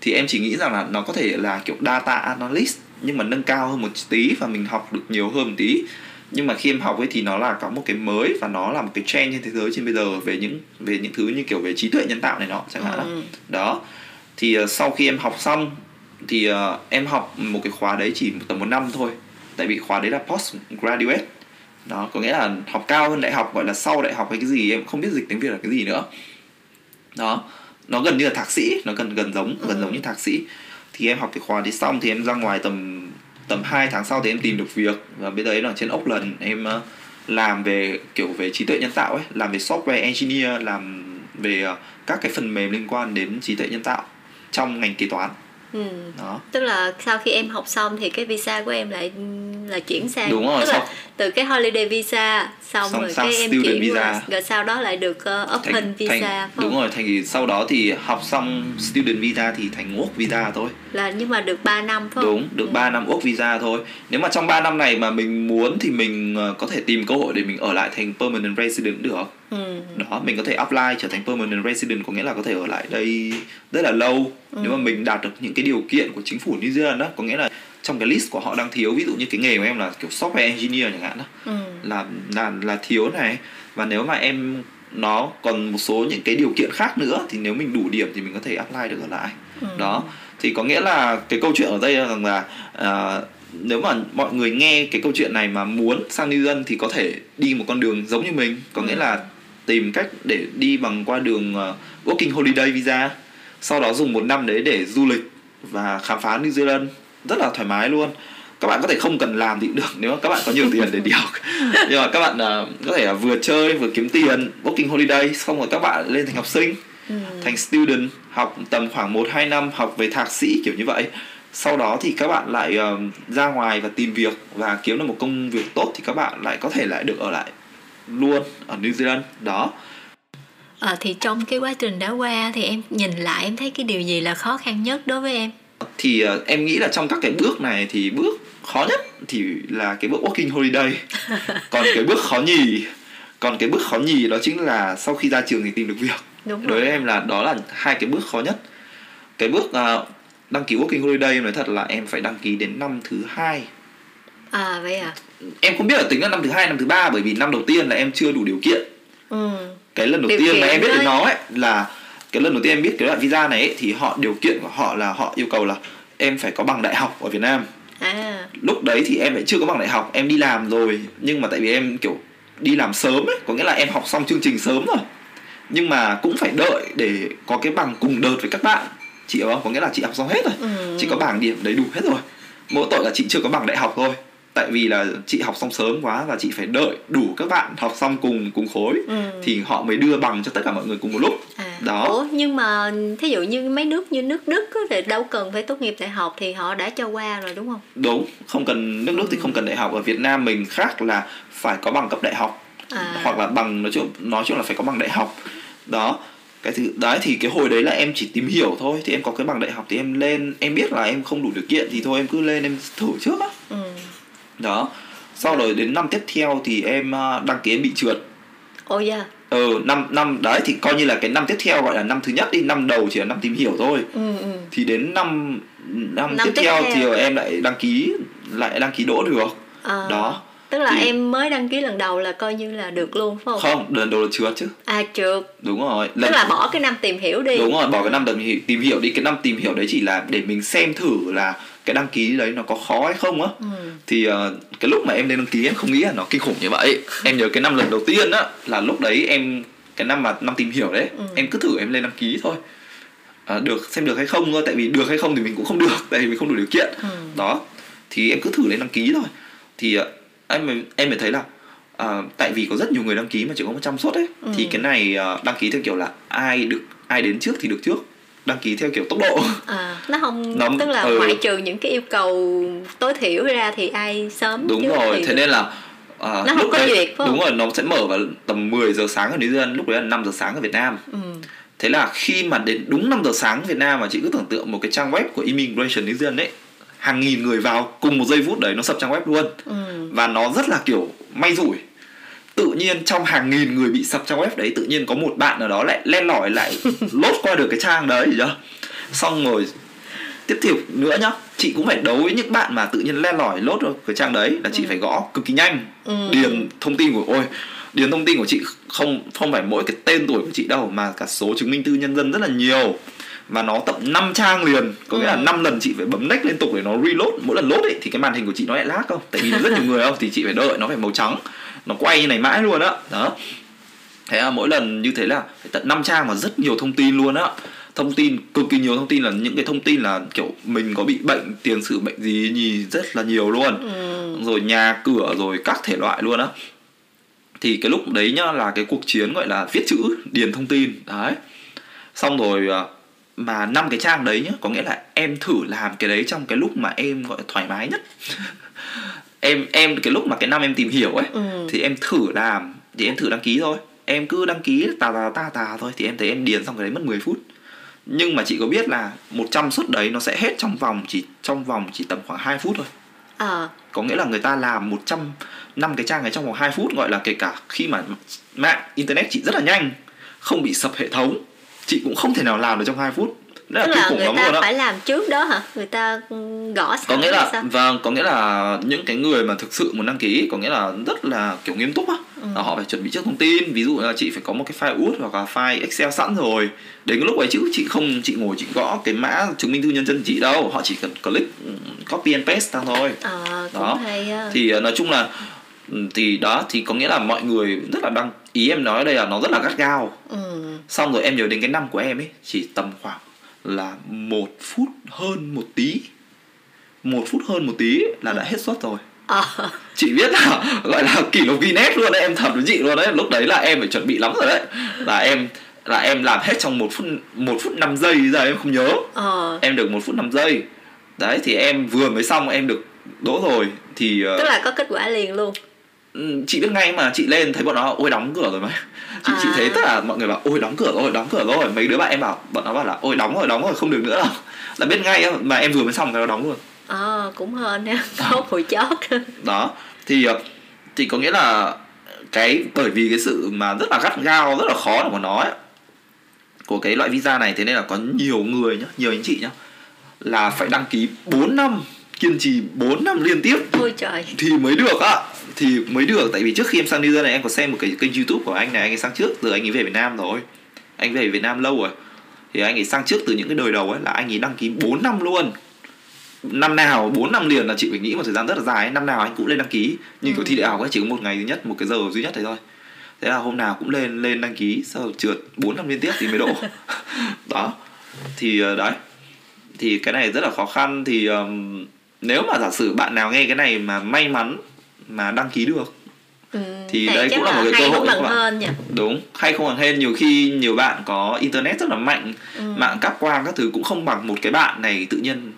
thì em chỉ nghĩ rằng là nó có thể là kiểu data analyst nhưng mà nâng cao hơn một tí và mình học được nhiều hơn một tí. Nhưng mà khi em học ấy thì nó là có một cái mới và nó là một cái trend trên thế giới trên bây giờ về những về những thứ như kiểu về trí tuệ nhân tạo này nọ chẳng hạn ừ. đó. Thì uh, sau khi em học xong thì uh, em học một cái khóa đấy chỉ tầm một năm thôi. Tại vì khóa đấy là post graduate đó có nghĩa là học cao hơn đại học gọi là sau đại học hay cái gì em không biết dịch tiếng việt là cái gì nữa. Đó nó gần như là thạc sĩ nó gần gần giống gần giống như thạc sĩ. Thì em học cái khóa đấy xong thì em ra ngoài tầm tầm 2 tháng sau thì em tìm được việc. Và bây giờ là trên ốc lần em uh, làm về kiểu về trí tuệ nhân tạo ấy làm về software engineer làm về uh, các cái phần mềm liên quan đến trí tuệ nhân tạo trong ngành kế toán Ừ. đó tức là sau khi em học xong thì cái visa của em lại là chuyển sang đúng rồi tức sau... là từ cái holiday visa xong, xong rồi cái em chuyển visa. Qua, rồi sau đó lại được uh, open thành, visa thành, đúng rồi thành thì sau đó thì học xong student visa thì thành work visa thôi là nhưng mà được 3 năm phải không đúng được ừ. 3 năm work visa thôi nếu mà trong 3 năm này mà mình muốn thì mình uh, có thể tìm cơ hội để mình ở lại thành permanent resident được ừ. đó mình có thể apply trở thành permanent resident có nghĩa là có thể ở lại đây rất là lâu ừ. nếu mà mình đạt được những cái điều kiện của chính phủ New Zealand đó có nghĩa là trong cái list của họ đang thiếu ví dụ như cái nghề của em là kiểu software engineer chẳng hạn đó ừ. là là là thiếu này và nếu mà em nó còn một số những cái điều kiện khác nữa thì nếu mình đủ điểm thì mình có thể apply được ở lại ừ. đó thì có nghĩa là cái câu chuyện ở đây là rằng là uh, nếu mà mọi người nghe cái câu chuyện này mà muốn sang New Zealand thì có thể đi một con đường giống như mình có ừ. nghĩa là tìm cách để đi bằng qua đường uh, working holiday visa. Sau đó dùng một năm đấy để du lịch và khám phá New Zealand. Rất là thoải mái luôn. Các bạn có thể không cần làm thì cũng được nếu mà các bạn có nhiều tiền để đi học. [LAUGHS] Nhưng mà các bạn uh, có thể là vừa chơi vừa kiếm tiền working holiday xong rồi các bạn lên thành học sinh ừ. thành student học tầm khoảng 1 2 năm học về thạc sĩ kiểu như vậy. Sau đó thì các bạn lại uh, ra ngoài và tìm việc và kiếm được một công việc tốt thì các bạn lại có thể lại được ở lại luôn ở New Zealand đó. À, thì trong cái quá trình đã qua thì em nhìn lại em thấy cái điều gì là khó khăn nhất đối với em? Thì uh, em nghĩ là trong các cái bước này thì bước khó nhất thì là cái bước working holiday. [LAUGHS] Còn cái bước khó nhì còn cái bước khó nhì đó chính là sau khi ra trường thì tìm được việc. Đúng đối với em là đó là hai cái bước khó nhất. Cái bước à, đăng ký working holiday em nói thật là em phải đăng ký đến năm thứ hai À vậy à. em không biết là tính là năm thứ hai năm thứ ba bởi vì năm đầu tiên là em chưa đủ điều kiện. Ừ. cái lần đầu Điều tiên mà em biết đến nó ấy là cái lần đầu tiên em biết cái loại visa này ấy, thì họ điều kiện của họ là họ yêu cầu là em phải có bằng đại học ở Việt Nam. À. lúc đấy thì em lại chưa có bằng đại học em đi làm rồi. Nhưng mà tại vì em kiểu đi làm sớm ấy có nghĩa là em học xong chương trình sớm rồi. Nhưng mà cũng phải đợi để có cái bằng cùng đợt với các bạn. Chị hiểu không? Có nghĩa là chị học xong hết rồi. Ừ. chị có bảng điểm đầy đủ hết rồi. Mỗi tội là chị chưa có bằng đại học thôi tại vì là chị học xong sớm quá và chị phải đợi đủ các bạn học xong cùng cùng khối Ừ. thì họ mới đưa bằng cho tất cả mọi người cùng một lúc À. đó Ủa nhưng mà thí dụ như mấy nước như nước Đức thì đâu cần phải tốt nghiệp đại học thì họ đã cho qua rồi đúng không? đúng không cần nước nước thì không cần đại học ở Việt Nam mình khác là phải có bằng cấp đại học À. hoặc là bằng nói chung nói chung là phải có bằng đại học đó cái thứ đấy thì cái hồi đấy là em chỉ tìm hiểu thôi thì em có cái bằng đại học thì em lên em biết là em không đủ điều kiện thì thôi em cứ lên em thử trước á Ừ. đó sau rồi đến năm tiếp theo thì em ờ, đăng ký em bị trượt Ồ dạ. ừ năm năm đấy thì coi như là cái năm tiếp theo gọi là năm thứ nhất đi năm đầu chỉ là năm tìm hiểu thôi Ừ ừ. thì đến năm năm, Năm tiếp, tiếp theo, theo. thì em lại đăng ký lại đăng ký đỗ được À. đó Tức là Thì- em mới đăng ký lần đầu là coi như là được luôn phải không? không lần đầu là trượt chứ À trượt. đúng rồi Tức là bỏ cái năm tìm hiểu đi. đúng rồi bỏ cái năm tìm hiểu, tìm hiểu đi cái năm tìm hiểu đấy chỉ là để mình xem thử là cái đăng ký đấy nó có khó hay không á Ừ. thì ờ, cái lúc mà em lên đăng ký em không nghĩ là nó kinh khủng như vậy em nhớ cái năm lần đầu tiên á là lúc đấy em cái năm mà năm tìm hiểu đấy Ừ. em cứ thử em lên đăng ký thôi à, được xem được hay không thôi tại vì được hay không thì mình cũng không được tại vì mình không đủ điều kiện Ừ. đó thì em cứ thử lên đăng ký thôi thì ờ, em em mới thấy là ờ, tại vì có rất nhiều người đăng ký mà chỉ có 100 suất ấy Ừ. thì cái này ờ, đăng ký theo kiểu là ai được ai đến trước thì được trước đăng ký theo kiểu tốc độ À, nó không Nó- tức là ừ. ngoại trừ những cái yêu cầu tối thiểu ra thì ai sớm đúng rồi thế nên là à, Nó không lúc có đấy, duyệt, phải không? đúng rồi nó sẽ mở vào tầm 10 giờ sáng ở New Zealand lúc đấy là 5 giờ sáng ở Việt Nam ừ. thế là khi mà đến đúng 5 giờ sáng Việt Nam mà chị cứ tưởng tượng một cái trang web của Immigration New Zealand ấy hàng nghìn người vào cùng một giây phút đấy nó sập trang web luôn. Ừ. và nó rất là kiểu may rủi. Tự nhiên trong hàng nghìn người bị sập trang web đấy tự nhiên có một bạn nào đó lại len lỏi lại [LAUGHS] lốt qua được cái trang đấy chưa xong rồi tiếp theo nữa nhá chị cũng phải đấu với những bạn mà tự nhiên len lỏi lốt vào cái trang đấy là chị phải gõ cực kỳ nhanh. Ừ. điền thông tin của ôi điền thông tin của chị không không phải mỗi cái tên tuổi của chị đâu mà cả số chứng minh thư nhân dân rất là nhiều và nó tận 5 trang liền có nghĩa là Ừ. 5 lần chị phải bấm next liên tục để nó reload. Mỗi lần load ấy thì cái màn hình của chị nó lại lag không? Tại vì rất nhiều người không thì chị phải đợi nó phải màu trắng. Nó quay như này mãi luôn á. Đó. Thế là mỗi lần như thế là phải tận 5 trang mà rất nhiều thông tin luôn á. Thông tin cực kỳ nhiều thông tin là những cái thông tin là kiểu mình có bị bệnh tiền sử bệnh gì nhì rất là nhiều luôn. Ừ. rồi nhà cửa rồi các thể loại luôn á. Thì cái lúc đấy nhá là cái cuộc chiến gọi là viết chữ điền thông tin. Đấy. Xong rồi à, mà năm cái trang đấy nhá có nghĩa là em thử làm cái đấy trong cái lúc mà em gọi là thoải mái nhất. [LAUGHS] Em em cái lúc mà cái năm em tìm hiểu ấy Ừ. thì em thử làm thì em thử đăng ký thôi. Em cứ đăng ký tà tà tà tà thôi thì em thấy em điền xong cái đấy mất 10 phút. Nhưng mà chị có biết là 100 suất đấy nó sẽ hết trong vòng chỉ trong vòng chỉ tầm khoảng 2 phút thôi. Ờ. có nghĩa là người ta làm 100 năm cái trang ấy trong vòng 2 phút gọi là kể cả khi mà mạng internet chị rất là nhanh không bị sập hệ thống chị cũng không thể nào làm được trong 2 phút. Rất tức là là người lắm ta phải làm trước đó hả? Người ta ừ, gõ sẵn có nghĩa là sao? vâng có nghĩa là những cái người mà thực sự muốn đăng ký có nghĩa là rất là kiểu nghiêm túc á. Ừ. là họ phải chuẩn bị trước thông tin. Ví dụ là chị phải có một cái file út hoặc là file excel sẵn rồi. Đến cái lúc ấy chứ chị không chị ngồi chị gõ cái mã chứng minh thư nhân dân chị đâu. Họ chỉ cần click ừ, copy and paste sang thôi. Ờ, cũng Đó. hay thì ờ, nói chung là thì đó thì có nghĩa là mọi người rất là đăng. Ý em nói ở đây là nó rất là gắt gao. Ừ. xong rồi em nhớ đến cái năm của em ấy chỉ tầm khoảng là một phút hơn một tí. Một phút hơn một tí là đã hết suất rồi. Ờ. chị biết là [LAUGHS] gọi là kỷ lục Guinness luôn đấy em thật với chị luôn đấy. Lúc đấy là em phải chuẩn bị lắm rồi đấy. Là em là em làm hết trong một phút một phút năm giây giờ em không nhớ. Ờ. em được một phút năm giây. Đấy thì em vừa mới xong em được đỗ rồi thì ờ, tức là có kết quả liền luôn. Ừ, chị biết ngay mà chị lên thấy bọn nó ôi đóng cửa rồi mà. Chị chị À. thấy tất cả mọi người bảo ôi đóng cửa rồi đóng cửa rồi. Mấy đứa bạn em bảo bọn nó bảo là ôi đóng rồi đóng rồi không được nữa. Đâu [LAUGHS] là biết ngay mà em vừa mới xong cái nó đóng luôn. Ờ cũng hơn ha có hồi chót. [LAUGHS] Đó thì ờ, thì có nghĩa là cái bởi vì cái sự mà rất là gắt gao rất là khó mà nói ấy, của cái loại visa này thế nên là có nhiều người nhá nhiều anh chị nhá là phải đăng ký 4 năm kiên trì 4 năm liên tiếp. Ôi trời. Thì mới được á thì mới được. Tại vì trước khi em sang New Zealand này em có xem một cái kênh YouTube của anh này anh ấy sang trước giờ anh ấy về Việt Nam rồi. Anh về Việt Nam lâu rồi. Thì anh ấy sang trước từ những cái đời đầu ấy là anh ấy đăng ký 4 năm luôn. Năm nào 4 năm liền là chị phải nghĩ một thời gian rất là dài ấy. năm nào anh cũng lên đăng ký. Nhưng kiểu thi đại học ấy chỉ có một ngày duy nhất một cái giờ duy nhất thế thôi. Thế là hôm nào cũng lên lên đăng ký sau trượt 4 năm liên tiếp thì mới đỗ [LAUGHS] đó. Thì ờ, đấy. Thì cái này rất là khó khăn. Thì ờm, nếu mà giả sử bạn nào nghe cái này mà may mắn mà đăng ký được ừ, Thì chắc cũng là một cái cơ hội các bạn. hơn nha đúng hay không bằng hên nhiều khi nhiều bạn có internet rất là mạnh ừ. mạng cáp quang các thứ cũng không bằng một cái bạn này tự nhiên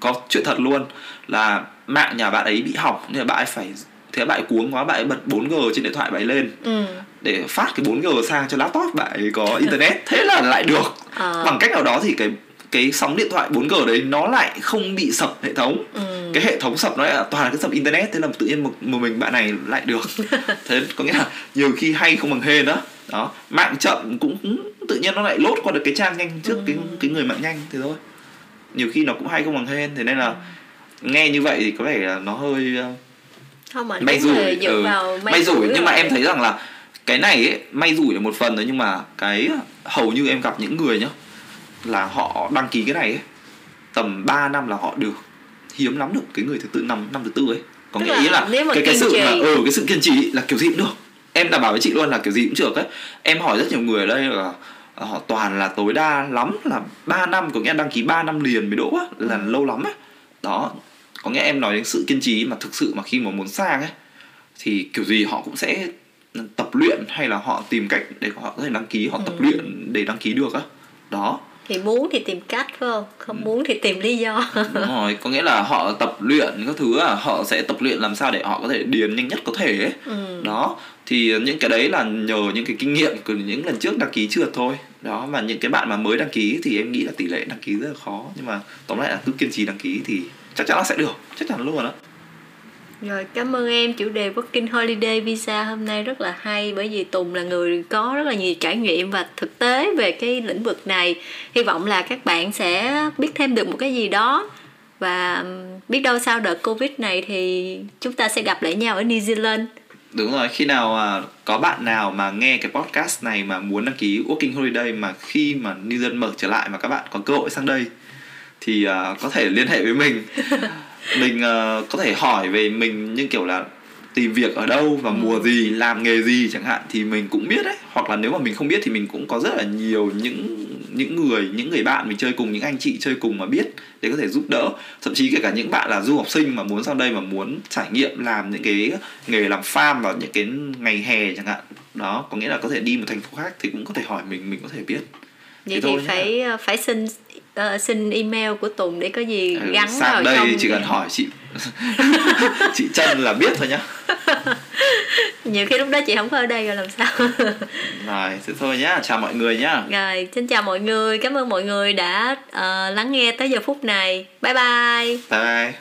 có chuyện thật luôn là mạng nhà bạn ấy bị hỏng nên là bạn ấy phải thế bạn ấy cuống quá bạn ấy bật 4G trên điện thoại bạn ấy lên ừ. để phát cái 4G sang cho laptop bạn ấy có internet thế là lại được Ờ. bằng cách nào đó thì cái cái sóng điện thoại 4G đấy nó lại không bị sập hệ thống Ừ. cái hệ thống sập nó lại toàn là cái sập internet thế là tự nhiên một, một mình bạn này lại được. [LAUGHS] Thế có nghĩa là nhiều khi hay không bằng hên đó đó mạng chậm cũng tự nhiên nó lại lốt qua được cái trang nhanh trước cái cái người mạng nhanh thế thôi. Nhiều khi nó cũng hay không bằng hên thế nên là nghe như vậy thì có vẻ là nó hơi ờ, không mà may đúng là rủi ừ, vào may rủi. nhưng mà rồi. em thấy rằng là cái này ấy, may rủi là một phần thôi nhưng mà cái hầu như em gặp những người nhá là họ đăng ký cái này ấy tầm 3 năm là họ được hiếm lắm được cái người thứ tư năm năm thứ tư ấy có Tức nghĩa là ý là cái cái sự trì. mà ừ cái sự kiên trì là kiểu gì cũng được em đảm bảo với chị luôn là kiểu gì cũng được ấy em hỏi rất nhiều người ở đây là họ toàn là tối đa lắm là 3 năm có nghĩa là đăng ký 3 năm liền mới đỗ á là Ừ. lâu lắm ấy đó có nghĩa em nói đến sự kiên trì mà thực sự mà khi mà muốn sang ấy thì kiểu gì họ cũng sẽ tập luyện hay là họ tìm cách để họ có thể đăng ký họ tập Ừ. luyện để đăng ký được á đó thì muốn thì tìm cách phải không? Ừ. không muốn thì tìm lý do. Đúng rồi có nghĩa là họ tập luyện các thứ à họ sẽ tập luyện làm sao để họ có thể điền nhanh nhất có thể ấy. Ừ. đó thì những cái đấy là nhờ những cái kinh nghiệm của những lần trước đăng ký trượt thôi. Đó và những cái bạn mà mới đăng ký thì em nghĩ là tỷ lệ đăng ký rất là khó. Nhưng mà tóm lại là cứ kiên trì đăng ký thì chắc chắn là sẽ được chắc chắn luôn đó Rồi cảm ơn em chủ đề Working Holiday Visa hôm nay rất là hay bởi vì Tùng là người có rất là nhiều trải nghiệm và thực tế về cái lĩnh vực này. Hy vọng là các bạn sẽ biết thêm được một cái gì đó và biết đâu sau đợt Covid này thì chúng ta sẽ gặp lại nhau ở New Zealand. Đúng rồi, khi nào à, có bạn nào mà nghe cái podcast này mà muốn đăng ký Working Holiday mà khi mà New Zealand mở trở lại mà các bạn có cơ hội sang đây thì à, có thể liên hệ với mình. [LAUGHS] mình à, có thể hỏi về mình như kiểu là tìm việc ở đâu và mùa gì, làm nghề gì chẳng hạn thì mình cũng biết đấy. Hoặc là nếu mà mình không biết thì mình cũng có rất là nhiều những những người, những người bạn mình chơi cùng, những anh chị chơi cùng mà biết để có thể giúp đỡ. Thậm chí kể cả những bạn là du học sinh mà muốn sang đây mà muốn trải nghiệm làm những cái nghề làm farm vào những cái ngày hè chẳng hạn đó có nghĩa là có thể đi một thành phố khác thì cũng có thể hỏi mình mình có thể biết Vậy Thế thì thôi nhá. phải ờ, phải xin ờ, xin email của Tùng để có gì Ừ, gắn vào sang đây trong. chỉ cần hỏi chị. [LAUGHS] Chị chân là biết thôi nhá. [LAUGHS] Nhiều khi lúc đó chị không có ở đây rồi làm sao? [LAUGHS] Rồi thế thôi nhá chào mọi người nhá. Rồi xin chào mọi người cảm ơn mọi người đã ờ, lắng nghe tới giờ phút này. Bye bye. Bye bye